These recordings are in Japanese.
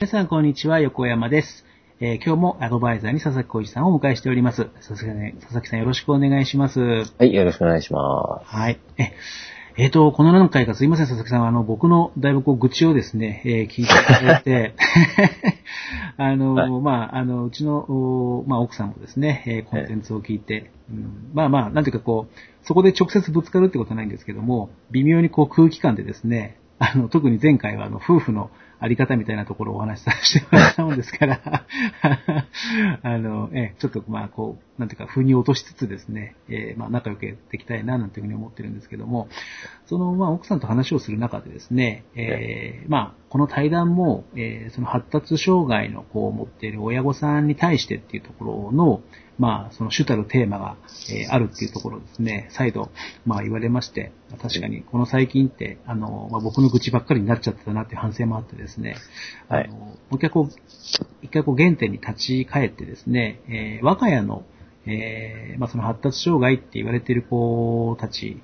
皆さん、こんにちは。横山です。えー、今日もアドバイザーに佐々木浩一さんをお迎えしております。佐々木さん、佐々木さんよろしくお願いします。はい、よろしくお願いします。はい。え、えっ、ー、と、この何回かすいません、佐々木さん。あの、僕のだいぶこう、愚痴をですね、えー、聞いていただいて、あの、はい、まあ、あの、うちの、まあ、奥さんもですね、えー、コンテンツを聞いて、うん、まあまあ、なんていうかこう、そこで直接ぶつかるってことはないんですけども、微妙にこう空気感でですね、あの、特に前回はあの、夫婦のあり方みたいなところをお話しさせてもらったもんですから。あの、え、ちょっとまあ、こう、なんていうか、風に落としつつですね、えー、まあ、仲良くやっていきたいな、なんていうふうに思ってるんですけども、その、まあ、奥さんと話をする中でですね、えー、まあ、この対談も、えー、その発達障害の子を持っている親御さんに対してっていうところの、まあ、その主たるテーマが、えー、あるっていうところですね、再度、まあ言われまして、確かにこの最近って、あの、まあ、僕の愚痴ばっかりになっちゃってたなっていう反省もあってですね、はい、あの、もう一回こう、一回こう原点に立ち返ってですね、えー、我が家の、えー、まあその発達障害って言われている子たち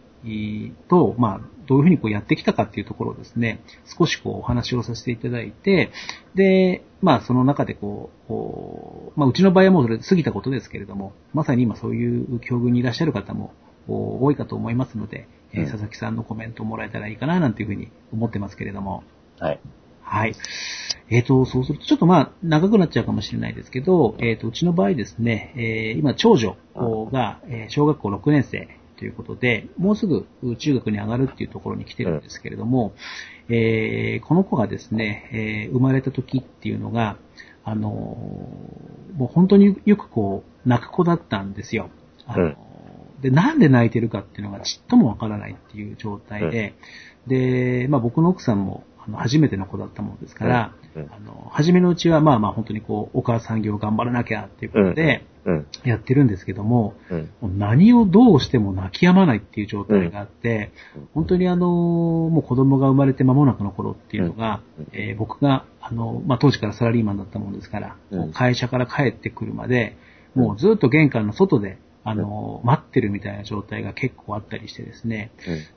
と、まあ、どういうふうにこうやってきたかっていうところをですね、少しこうお話をさせていただいて、で、まあその中でこう、こうまあうちの場合はもうそれ過ぎたことですけれども、まさに今そういう境遇にいらっしゃる方も多いかと思いますので、うん、佐々木さんのコメントをもらえたらいいかななんていうふうに思ってますけれども。はい。はい。えっ、ー、と、そうすると、ちょっとまあ、長くなっちゃうかもしれないですけど、えっ、ー、と、うちの場合ですね、えー、今、長女が、え小学校6年生ということで、もうすぐ中学に上がるっていうところに来てるんですけれども、うん、えー、この子がですね、えー、生まれた時っていうのが、あのー、もう本当によくこう、泣く子だったんですよ。あの、うん、で、なんで泣いてるかっていうのがちっともわからないっていう状態で、うん、で、まあ僕の奥さんも、あの、初めての子だったものですから、あの、初めのうちはまあまあ本当にこう、お母さん業頑張らなきゃっていうことで、やってるんですけども、うん、何をどうしても泣き止まないっていう状態があって、うん、本当にあの、もう子供が生まれて間もなくの頃っていうのが、うん、えー、僕が、あの、まあ、当時からサラリーマンだったもんですから、会社から帰ってくるまで、もうずっと玄関の外で、あの、待ってるみたいな状態が結構あったりしてですね。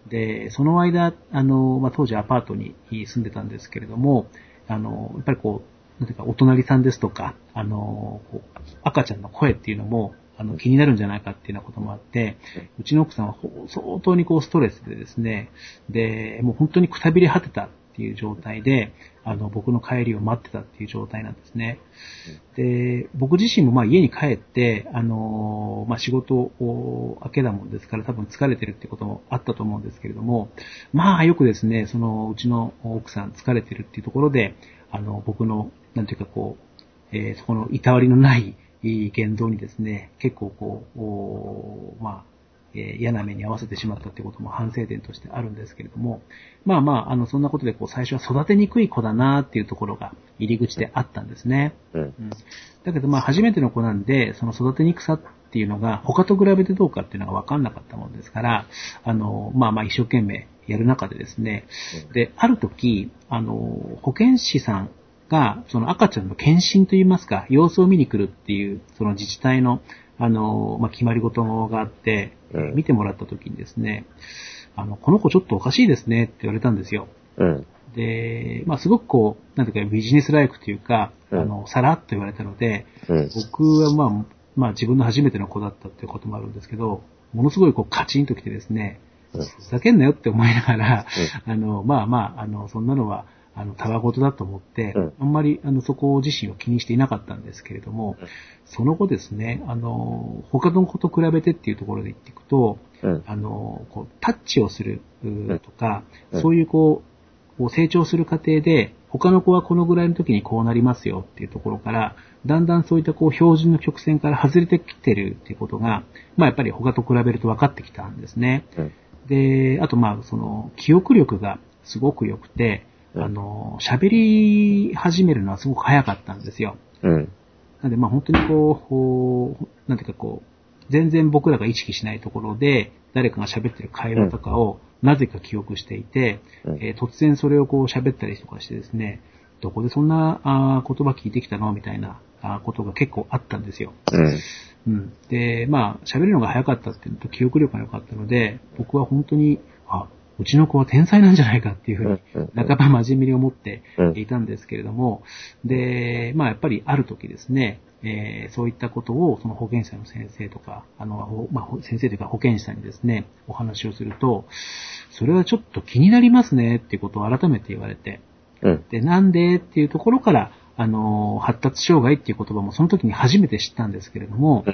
で、その間、あの、まあ、当時アパートに住んでたんですけれども、あの、やっぱりこう、なんていうか、お隣さんですとか、あの、赤ちゃんの声っていうのも、あの、気になるんじゃないかっていうようなこともあって、うちの奥さんは相当にこうストレスでですね、で、もう本当にくたびれ果てたっていう状態で、あの、僕の帰りを待ってたっていう状態なんですね。で、僕自身もまあ家に帰って、あの、まあ仕事を明けだもんですから多分疲れてるってこともあったと思うんですけれども、まあよくですね、そのうちの奥さん疲れてるっていうところで、あの、僕のなんていうかこう、えー、そこのいたわりのない言動にですね、結構こう、まあ、えー、嫌な目に合わせてしまったっていうことも反省点としてあるんですけれども、まあまあ、あの、そんなことでこう、最初は育てにくい子だなっていうところが入り口であったんですね。うん。うん、だけどまあ、初めての子なんで、その育てにくさっていうのが、他と比べてどうかっていうのが分かんなかったもんですから、あの、まあまあ、一生懸命やる中でですね、で、ある時、あの、保健師さんが、その赤ちゃんの検診といいますか、様子を見に来るっていう、その自治体の、あの、まあ、決まり事があって、うん、見てもらった時にですね、あの、この子ちょっとおかしいですねって言われたんですよ。うん、で、まあ、すごくこう、なんていうかビジネスライクというか、うん、あの、さらっと言われたので、僕はまあ、まあ自分の初めての子だったっていうこともあるんですけど、ものすごいこうカチンときてですね、ふざけんなよって思いながら、あの、まあまあ、あの、そんなのは、あの、たわごとだと思って、うん、あんまり、あの、そこ自身を気にしていなかったんですけれども、うん、その後ですね、あの、他の子と比べてっていうところで言っていくと、うん、あの、こう、タッチをするとか、そういうこう、成長する過程で、他の子はこのぐらいの時にこうなりますよっていうところから、だんだんそういったこう標準の曲線から外れてきてるっていうことが、まあやっぱり他と比べると分かってきたんですね。で、あとまあその記憶力がすごく良くて、あの、喋り始めるのはすごく早かったんですよ。うん。なんで、まあ本当にこう、なんていうかこう、全然僕らが意識しないところで、誰かが喋ってる会話とかを、なぜか記憶していて、うん、えー、突然それをこう喋ったりとかしてですね、どこでそんなあ言葉聞いてきたのみたいなあことが結構あったんですよ。うん。うん、で、まあ、喋るのが早かったっていうのと記憶力が良かったので、僕は本当に、あ、うちの子は天才なんじゃないかっていうふうに、うん半ば真面目に思ってうんいたんですけれども、で、まあやっぱりある時ですね、えーそういったことをその保健師さんの先生とか、あの、ほまあ、ほ先生というか保健師さんにですね、お話をすると、それはちょっと気になりますねっていうことを改めて言われて、うん。で、なんでっていうところから、あの、発達障害っていう言葉もその時に初めて知ったんですけれども、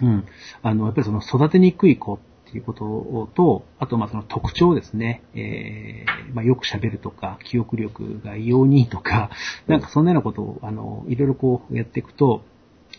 うん。あの、やっぱりその育てにくい子っていうことと、あとまあその特徴ですね。えー、まあよく喋るとか、記憶力が異様にとか、なんかそんなようなことを、あの、いろいろこうやっていくと、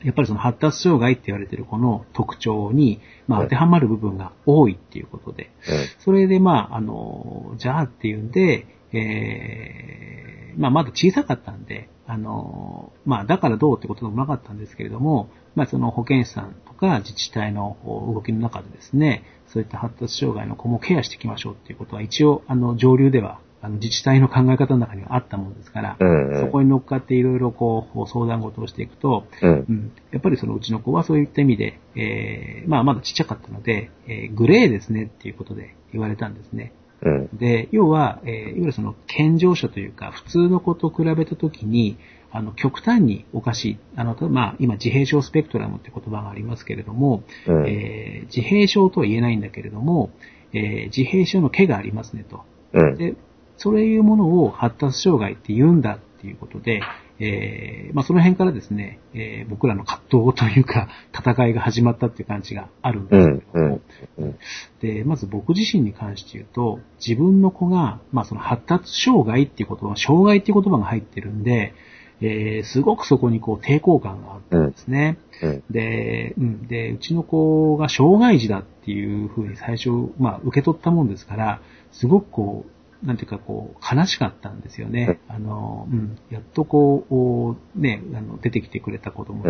やっぱりその発達障害って言われてる子の特徴に、まあはい当てはまる部分が多いっていうことで、それで、まあ、あの、じゃあっていうんで、えー、まあ、まだ小さかったんで、あの、まあ、だからどうってことでもなかったんですけれども、まあ、その保健師さんとか自治体の動きの中でですね、そういった発達障害の子もケアしていきましょうっていうことは一応、あの、上流では、あの、自治体の考え方の中にはあったものですから、うん。うん。そこに乗っかっていろいろこう、相談事をしていくと、うんう。ん、やっぱりそのうちの子はそういった意味で、えー、まあまだちっちゃかったので、えーグレーですねっていうことで言われたんですね。うん。で、要は、えーいわゆるその健常者というか、普通の子と比べたときに、あの、極端におかしい。あの、たまあ、今、自閉症スペクトラムって言葉がありますけれども、うん。えー自閉症とは言えないんだけれども、えー自閉症の毛がありますねと。うん。で、そういうものを発達障害って言うんだっていうことで、えーまあ、その辺からですね、えー僕らの葛藤というか、戦いが始まったっていう感じがあるんですけれども、うんうんで、まず僕自身に関して言うと、自分の子が、まあ、その発達障害っていう言葉、障害っていう言葉が入ってるんで、えーすごくそこにこう抵抗感があったんですね。うん。で、うん。で、うちの子が障害児だっていうふうに最初、まあ、受け取ったもんですから、すごくこう、なんていうかこう、悲しかったんですよね。あの、うん。やっとこう、おね、あの、出てきてくれた子供う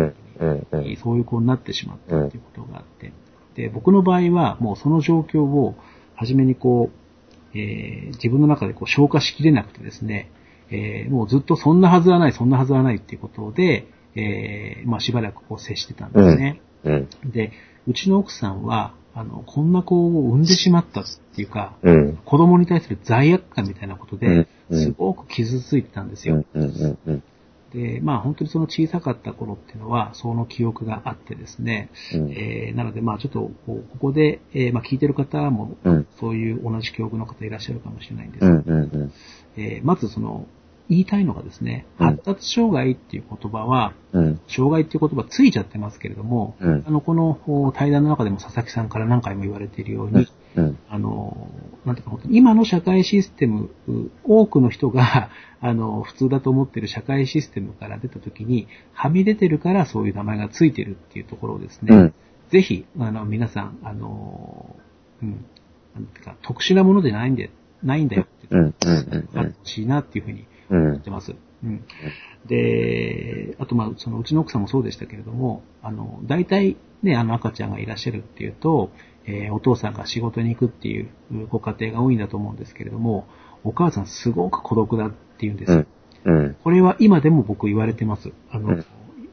んに、。そういう子になってしまったっていうことがあって。で、僕の場合は、もうその状況を、初めにこう、えー自分の中でこう消化しきれなくてですね、えーもうずっとそんなはずはない、そんなはずはないっていうことで、えーまあしばらくこう接してたんですね。うん。で、うちの奥さんは、あの、こんな子を産んでしまったっていうか、うん。子供に対する罪悪感みたいなことで、うんすごく傷ついてたんですよ。で、まあ本当にその小さかった頃っていうのは、その記憶があってですね、うん。えーなのでまあちょっと、こうここで、えーまあ聞いてる方も、うん。そういう同じ記憶の方いらっしゃるかもしれないんですうん。けど、うん。えーまずその、言いたいのがですね、うん発達障害っていう言葉は、うん。障害っていう言葉ついちゃってますけれども、うんあの、このお対談の中でも佐々木さんから何回も言われているように、うん。あの、なんていうか、今の社会システム、う多くの人が、あの、普通だと思っている社会システムから出たときに、はみ出てるからそういう名前がついてるっていうところをですね、うん。ぜひ、あの、皆さん、あの、うん、なんていうか、特殊なものでないんで、ないんだよってうん。うん。分かってほしいなっていうふうにうん言っ。てます。うん。で、あと、まあ、そのうちの奥さんもそうでしたけれども、あの、大体ね、あの赤ちゃんがいらっしゃるっていうと、えーお父さんが仕事に行くっていうご家庭が多いんだと思うんですけれども、お母さんすごく孤独だっていうんですよ。うん。これは今でも僕言われてます。あの、うん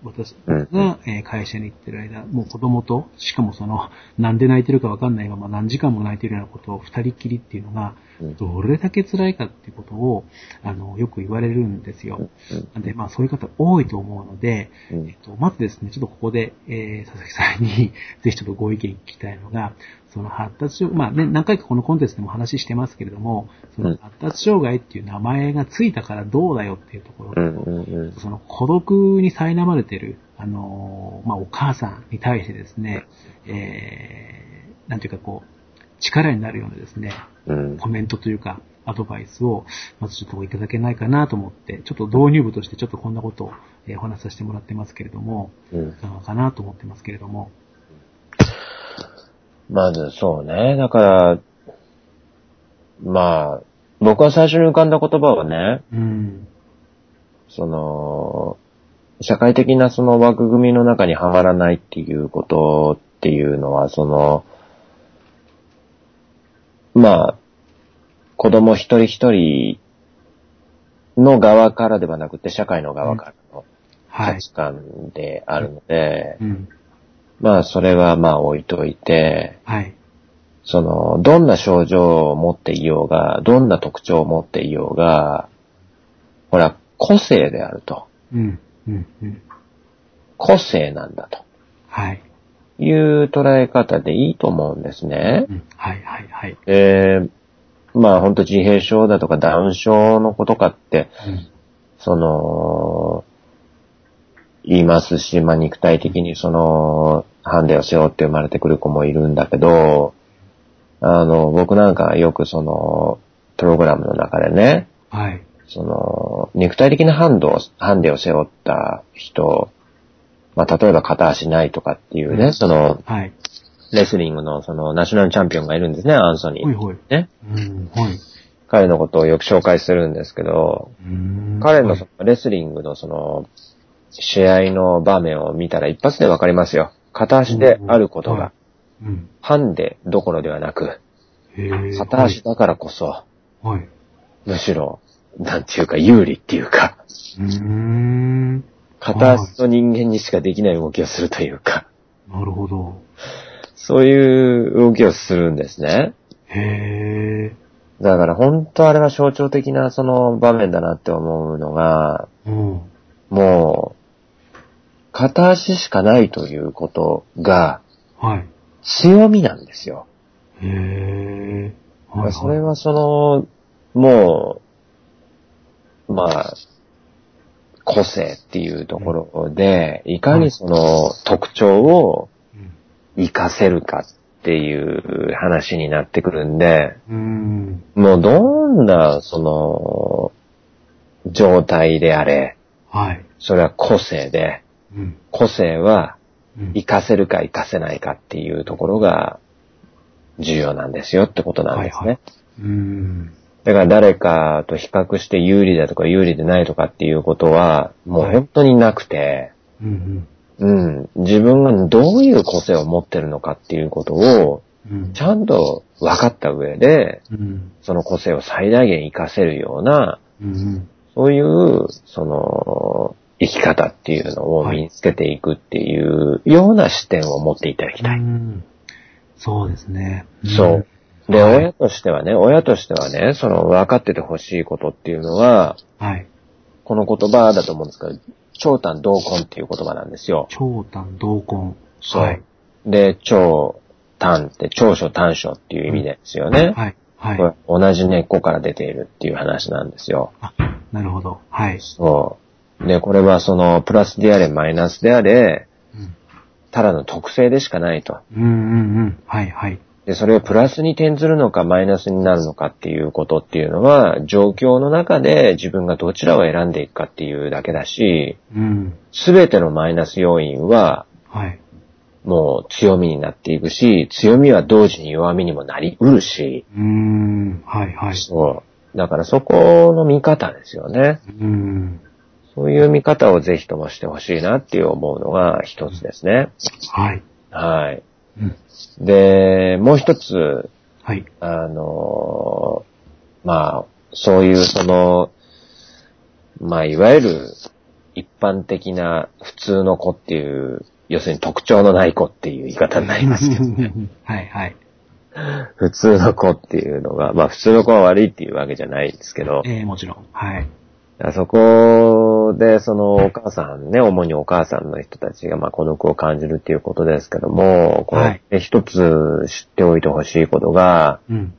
私うんがえー会社に行ってる間、もう子供と、しかもその、なんで泣いてるかわかんないまま何時間も泣いてるようなことを二人っきりっていうのが、うんどれだけ辛いかっていうことを、あの、よく言われるんですよ。なんで、まあそういう方多いと思うので、うんえっと、まずですね、ちょっとここで、えー、佐々木さんに ぜひちょっとご意見聞きたいのが、その発達障まあね、何回かこのコンテンツでも話してますけれども、その発達障害っていう名前がついたからどうだよっていうところと、うん。うん。その孤独に苛まれてる、あのーまあ、お母さんに対してですね、えー、なんていうかこう、力になるようなですね、うん。コメントというか、アドバイスを、まずちょっといただけないかなと思って、ちょっと導入部としてちょっとこんなことを、えーお話しさせてもらってますけれども、うんいかがかなと思ってますけれども。まずそうね。だから、まあ、僕は最初に浮かんだ言葉はね、うん。その、社会的なその枠組みの中にはまらないっていうことっていうのは、その、まあ、子供一人一人の側からではなくて、社会の側からのはい。価値観であるので、うん。まあ、それはまあ置いといて、はい。その、どんな症状を持っていようが、どんな特徴を持っていようが、ほら、個性であると。うん。個性なんだと。はい。いう捉え方でいいと思うんですね。うん。はい、はい、はい。えー、まあ本当自閉症だとかダウン症の子とかって、うん。その、言いますし、まあ肉体的にその、ハンデを背負って生まれてくる子もいるんだけど、あの、僕なんかよくその、プログラムの中でね、はい。その、肉体的なハンドを、ハンデを背負った人、まあ例えば片足ないとかっていうね、その、はい。レスリングのそのナショナルチャンピオンがいるんですね、アンソニー。ほいほい。ね。うん。はい。彼のことをよく紹介するんですけど、彼のレスリングのその、試合の場面を見たら一発でわかりますよ。片足であることはいが、うん。ハンデどころではなく。片足だからこそ、はい。むしろ、なんていうか有利っていうか、うーん。片足の人間にしかできない動きをするというか、なるほど。そういう動きをするんですね。へえ。だから本当あれは象徴的なその場面だなって思うのが、うん。もう、片足しかないということがはい。強みなんですよ。へえ。はい。それはその、もう、まあ、個性っていうところで、いかにその特徴をうん。活かせるかっていう話になってくるんで。もうどんなその、状態であれ、はい。それは個性で、うん。個性はうん活かせるか活かせないかっていうところが重要なんですよってことなんですね。だから誰かと比較して有利だとか有利でないとかっていうことはもう本当になくて、うんうん、自分がどういう個性を持ってるのかっていうことを。ちゃんと分かった上で、うん。その個性を最大限活かせるような、うん。そういう、その、生き方っていうのを身につけていくっていうような視点を持っていただきたい。うんそうですね。そう。で、はい親としてはね、親としてはね、その分かっててほしいことっていうのは、うん。はい。この言葉だと思うんですけど、長短同根っていう言葉なんですよ。長短同根。そうはい。で、長短って長所短所っていう意味ですよね。はい。はいこ。れ同じ根っこから出ているっていう話なんですよ。あ、なるほど。はい。そう。で、これはその、プラスであれ、マイナスであれ、うん。ただの特性でしかないと。うんうんうん。はいはい。で、それをプラスに転ずるのかマイナスになるのかっていうことっていうのは、状況の中で自分がどちらを選んでいくかっていうだけだし、うん。すべてのマイナス要因は、はい。もう強みになっていくし、強みは同時に弱みにもなりうるし、うーん。はいはい。そう。だからそこの見方ですよね。うん。そういう見方をぜひともしてほしいなっていう思うのが一つですね。はい。はい。うん。で、もう一つ、はい。あのーまあ、そういうその、まあ、いわゆる一般的な普通の子っていう、要するに特徴のない子っていう言い方になりますけど、はいはい。普通の子っていうのが、まあ普通の子は悪いっていうわけじゃないんですけど、ええもちろん。はい。そこでそのお母さんね、主にお母さんの人たちがまあ孤独を感じるっていうことですけども、こはいれ一つ知っておいてほしいことが、うん。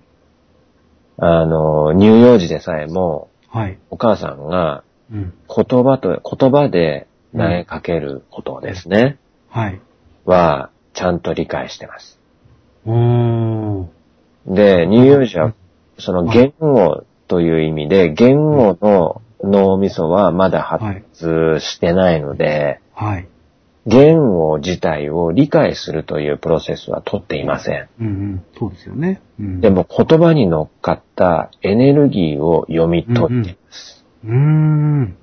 あの、乳幼児でさえも、はい。お母さんがうん。言葉と、言葉で投げかけることですね、はい。は、ちゃんと理解してます。うーん。で、乳幼児は、その言語という意味で、言語の脳みそはまだ発達してないので、はい。言語自体を理解するというプロセスは取っていません。うんうん。そうですよね。うん。で、も言葉に乗っかったエネルギーを読み取っています。うーん。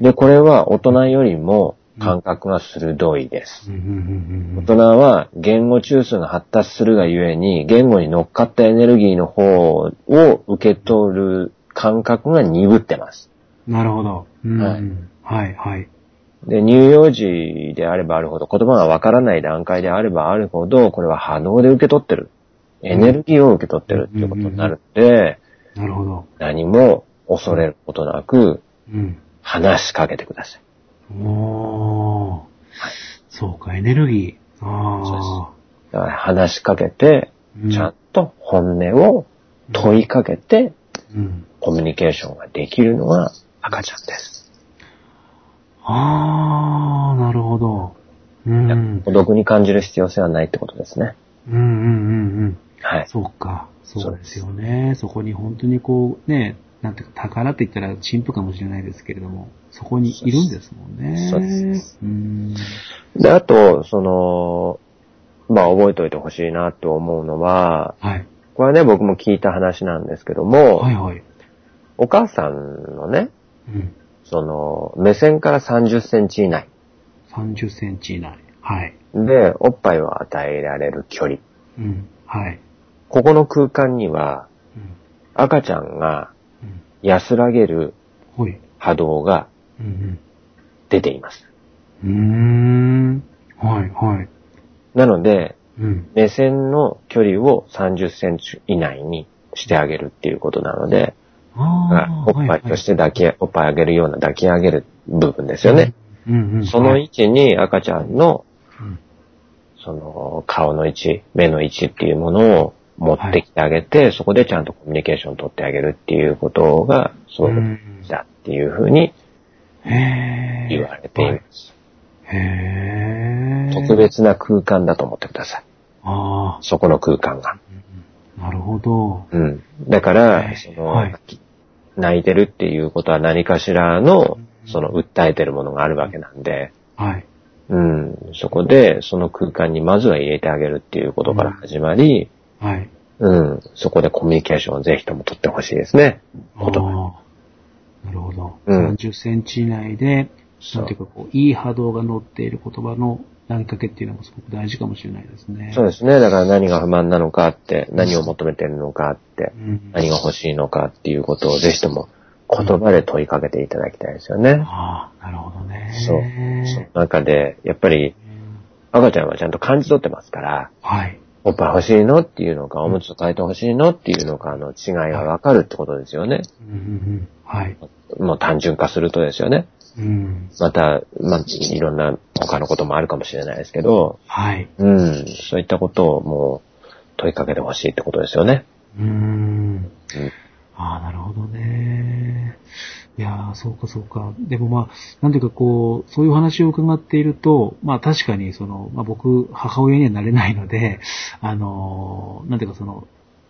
で、これは大人よりも感覚が鋭いです。うんうんうんうん大人は言語中枢が発達するがゆえに、言語に乗っかったエネルギーの方を受け取る感覚が鈍ってます。うん。なるほど。うんはいはいはい。で、乳幼児であればあるほど、言葉がわからない段階であればあるほど、これは波動で受け取ってる。エネルギーを受け取ってるっていうことになるんで、なるほど。何も恐れることなくうん。話しかけてください。おー。そうか、エネルギー。あだから話しかけて、うんちゃんと本音を問いかけて。コミュニケーションができるのが赤ちゃんです。あー、なるほど。うん。孤独に感じる必要性はないってことですね。うんうんうんうん。はい。そうか。そうですよね。そこに本当にこう、ね、なんていうか、宝って言ったら陳腐かもしれないですけれども、そこにいるんですもんね。そうですうん。で、あと、その、まあ覚えておいてほしいなと思うのは、はい。これはね、僕も聞いた話なんですけども、はいはい。お母さんのね、うん。その、目線から30センチ以内30センチ以内。はい。で、おっぱいを与えられる距離。うん。はい。ここの空間には、うん。赤ちゃんがうん。安らげるほい。波動がうん出ています。うん。うーん。はいはい。なので、うん。目線の距離を30センチ以内にしてあげるっていうことなので。おっぱいとして抱き、おっぱいあげるような抱き上げる部分ですよね。うんうん。そのはい位置に赤ちゃんの、うんその顔の位置、目の位置っていうものを持ってきてあげて、そこでちゃんとコミュニケーションを取ってあげるっていうことが、すごく大事だっていうふうに。言われています。特。別な空間だと思ってください。あそこの空間が。あ。なるほど。うん。だから、はいその、はい泣いてるっていうことは何かしらの、その訴えてるものがあるわけなんで、はい。うん。そこで、その空間にまずは入れてあげるっていうことから始まり、はい。うん。そこでコミュニケーションをぜひとも取ってほしいですね。言葉。なるほど。うん30センチ以内で、なんていうかこう、いい波動が乗っている言葉の投げかけっていうのもすごく大事かもしれないですね。そうですね。だから何が不満なのかって、何を求めてるのかって、うん。何が欲しいのかっていうことをぜひとも言葉で問いかけていただきたいですよね。ああ、なるほどね。そう。その中で、やっぱりうん赤ちゃんはちゃんと感じ取ってますから、はい。おっぱい欲しいのっていうのか、おむつ替えて欲しいのっていうのかの違いがわかるってことですよね。うんうんうん。はい。もう単純化するとですよね。うん。また、まあ、いろんな他のこともあるかもしれないですけど、はい。うん、そういったことをもう問いかけてほしいってことですよね。うーん。うんああ、なるほどね。いやー、そうかそうか。でもまあ、なんていうかこう、そういう話を伺っていると、まあ確かにその、まあ僕、母親にはなれないので、あのー、なんていうかその、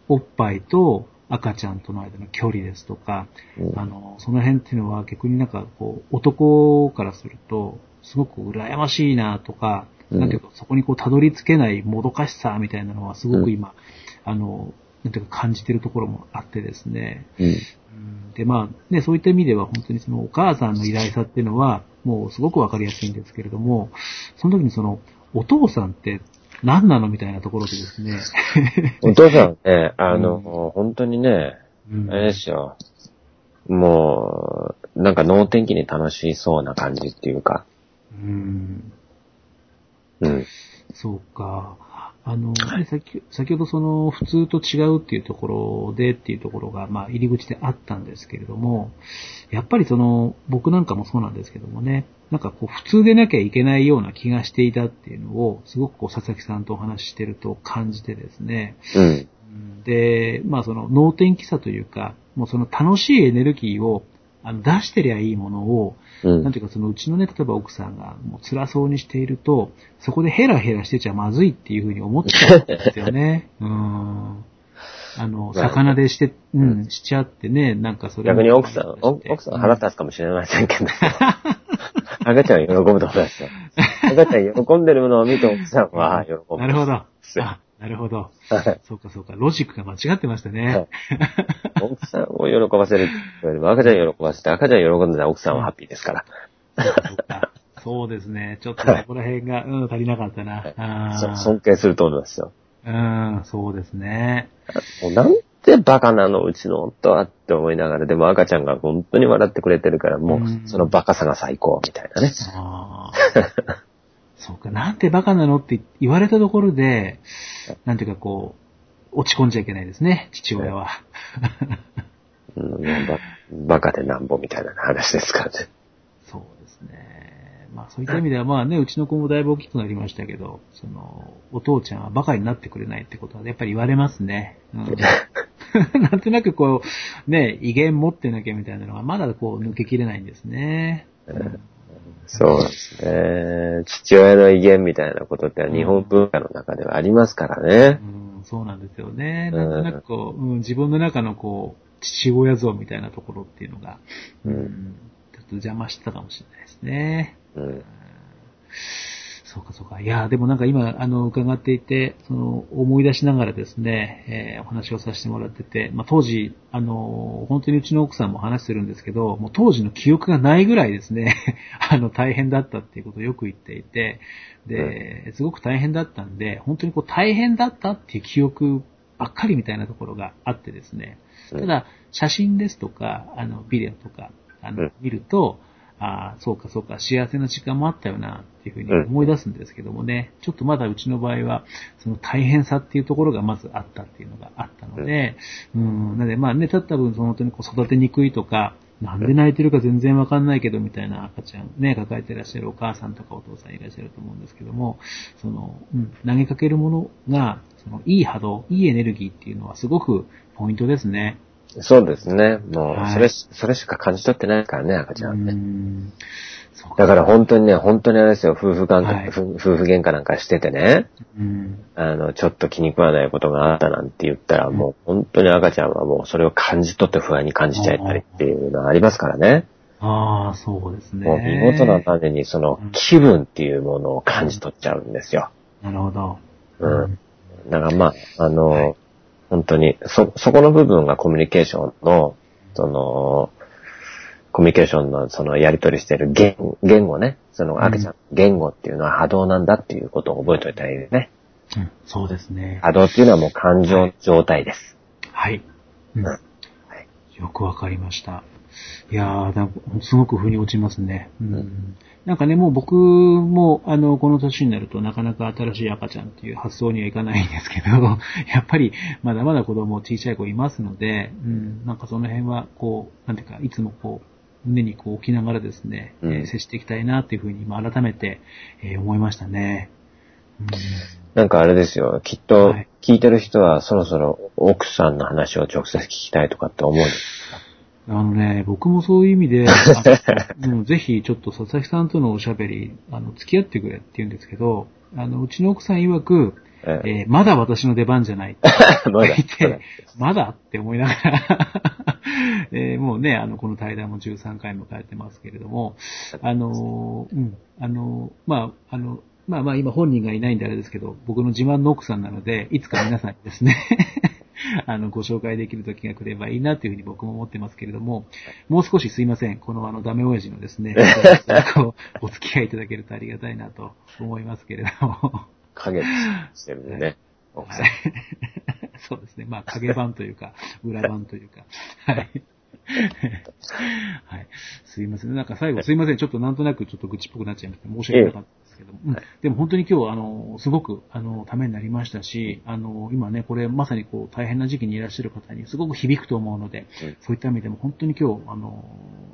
おっぱいと赤ちゃんとの間の距離ですとか、うんあの、その辺っていうのは逆になんかこう、男からすると、すごく羨ましいなとか、うんなんていうかそこにこう、たどり着けないもどかしさみたいなのはすごく今、あの、なんていうか感じてるところもあってですね。うん。うんで、まあ、ね、そういった意味では本当にそのお母さんの偉大さっていうのは、もうすごくわかりやすいんですけれども、その時にその、お父さんって何なのみたいなところでですね。お父さんね、あの、本当にね、うんあれですよ。もう、なんか脳天気に楽しそうな感じっていうか、うんうん。そうか。あの、ね先先ほどその普通と違うっていうところでっていうところが、まあ入り口であったんですけれども、やっぱりその、僕なんかもそうなんですけどもね、なんかこう普通でなきゃいけないような気がしていたっていうのを、すごくこう佐々木さんとお話ししてると感じてですね、うん。うんで、まあその脳天気さというか、もうその楽しいエネルギーをあの出してりゃいいものを、うん。なんていうか、そのうちのね、例えば奥さんがもう辛そうにしていると、そこでヘラヘラしてちゃまずいっていうふうに思っちゃうんですよね。うん。あの、魚でして、うん、しちゃってね、なんかそれを逆に奥さん、お奥さん腹立つかもしれませんけど、赤ちゃんは喜ぶと思いますよ。赤ちゃん喜んでるものを見て奥さんは喜ぶ。なるほど。なるほど。はいそうかそうか。ロジックが間違ってましたね。奥さんを喜ばせる赤ちゃんを喜ばせて、赤ちゃん喜んでたら奥さんはハッピーですから。そうですね。ちょっとそこら辺が、うん、足りなかったな。尊敬すると思いますよ。うん、そうですね。もうなんてバカなの、うちの夫はって思いながら、でも赤ちゃんが本当に笑ってくれてるから、もうそのバカさが最高みたいなね。そうか、なんてバカなのって言われたところで、なんていうかこう、落ち込んじゃいけないですね、父親は。うん、ババカでなんぼみたいな話ですからね。そうですね。まあそういった意味ではまあね、うちの子もだいぶ大きくなりましたけど、その、お父ちゃんはバカになってくれないってことはやっぱり言われますね。うん なんとなくこう、ね、威厳持ってなきゃみたいなのがまだこう抜けきれないんですね。そうですね。父親の威厳みたいなことって日本文化の中ではありますからね。うん、そうなんですよね。なんとなくこう、うん、自分の中のこう、父親像みたいなところっていうのが、う。うんん、ちょっと邪魔してたかもしれないですね。うん。そうかそうか。いや、でもなんか今、あの、伺っていて、その、思い出しながらですね、えーお話をさせてもらってて、まあ、当時、あの、本当にうちの奥さんも話してるんですけど、もう当時の記憶がないぐらいですね、あの、大変だったっていうことをよく言っていて、で、すごく大変だったんで、本当にこう大変だったっていう記憶ばっかりみたいなところがあってですね、うんただ、写真ですとか、あの、ビデオとか、あの、うん見ると、ああ、そうかそうか、幸せな時間もあったよな、っていうふうに思い出すんですけどもね、ちょっとまだうちの場合は、その大変さっていうところがまずあったっていうのがあったので、うん、なのでまあね、たった分、その本当にこう育てにくいとか、なんで泣いてるか全然わかんないけど、みたいな赤ちゃんね、抱えてらっしゃるお母さんとかお父さんいらっしゃると思うんですけども、その、うん、投げかけるものが、その、いい波動、いいエネルギーっていうのはすごくポイントですね。そうですね。もう、はいそれし、それしか感じ取ってないからね、赤ちゃんね。んそうだから本当にね、本当にあれですよ、夫婦関係、はい夫夫婦喧嘩なんかしててね、うんあの、ちょっと気に食わないことがあったなんて言ったら、もう本当に赤ちゃんはもうそれを感じ取って不安に感じちゃったりっていうのはありますからね。ああ、そうですね。もう見事なまでにそのうん気分っていうものを感じ取っちゃうんですよ。なるほど。うん。だからまあ、あの、はい本当に、そ、そこの部分がコミュニケーションの、その、コミュニケーションのそのやり取りしてる言言語ね。その赤ちゃん、言語っていうのは波動なんだっていうことを覚えておいたらいいですね。うん、そうですね。波動っていうのはもう感情の状態です。はい。うんうんよくわかりました。いやー、なんかすごく腑に落ちますね。うんうんなんかね、もう僕も、あの、この年になるとなかなか新しい赤ちゃんっていう発想にはいかないんですけど、やっぱりまだまだ子供小さい子いますので、うん、なんかその辺は、こう、なんていうか、いつもこう、胸にこう置きながらですね、うんえー接していきたいなっていうふうに、今改めて、えー思いましたね。うんなんかあれですよ。きっとはい聞いてる人はそろそろ奥さんの話を直接聞きたいとかって思う。あのね、僕もそういう意味で、あのうんぜひちょっと佐々木さんとのおしゃべり、あの、付き合ってくれって言うんですけど、あの、うちの奥さん曰く、えええーまだ私の出番じゃない。まだ言って、まだって思いながら、えーもうね、あの、この対談も13回迎えてますけれども、あのー、うん、あのー、まあ、あの、まあまあ今本人がいないんであれですけど、僕の自慢の奥さんなので、いつか皆さんにですね、あの、ご紹介できる時が来ればいいなというふうに僕も思ってますけれども、もう少しすいません。このあの、ダメ親父のですね、お付き合いいただけるとありがたいなと思いますけれども。影してるんでね。はい。そうですね。まあ、影版というか、裏版というか。はい。はい。すいません。なんか最後、すいません。ちょっとなんとなくちょっと愚痴っぽくなっちゃいました。申し訳なかったんですけども。うんでも本当に今日、あの、すごく、あの、ためになりましたし、あの、今ね、これまさにこう、大変な時期にいらっしゃる方にすごく響くと思うので、うんそういった意味でも本当に今日、あの、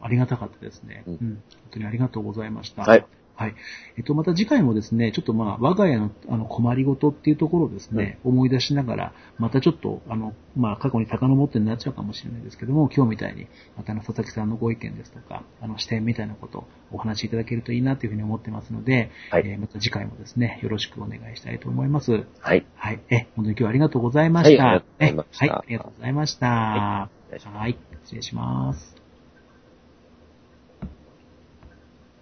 ありがたかったですね。ううんん。本当にありがとうございました。はい。はい。えっと、また次回もですね、ちょっとまあ、我が家のあの困りごとっていうところをですね、思い出しながら、またちょっと、あの、まあ、過去に遡ってになっちゃうかもしれないですけども、今日みたいに、またあの、佐々木さんのご意見ですとか、あの、視点みたいなことをお話しいただけるといいなというふうに思ってますので、はいえーまた次回もですね、よろしくお願いしたいと思います。はい。はい。え、本当に今日はありがとうございました。はいありがとうございましたえはい、ありがとうございました。ははい、失礼します。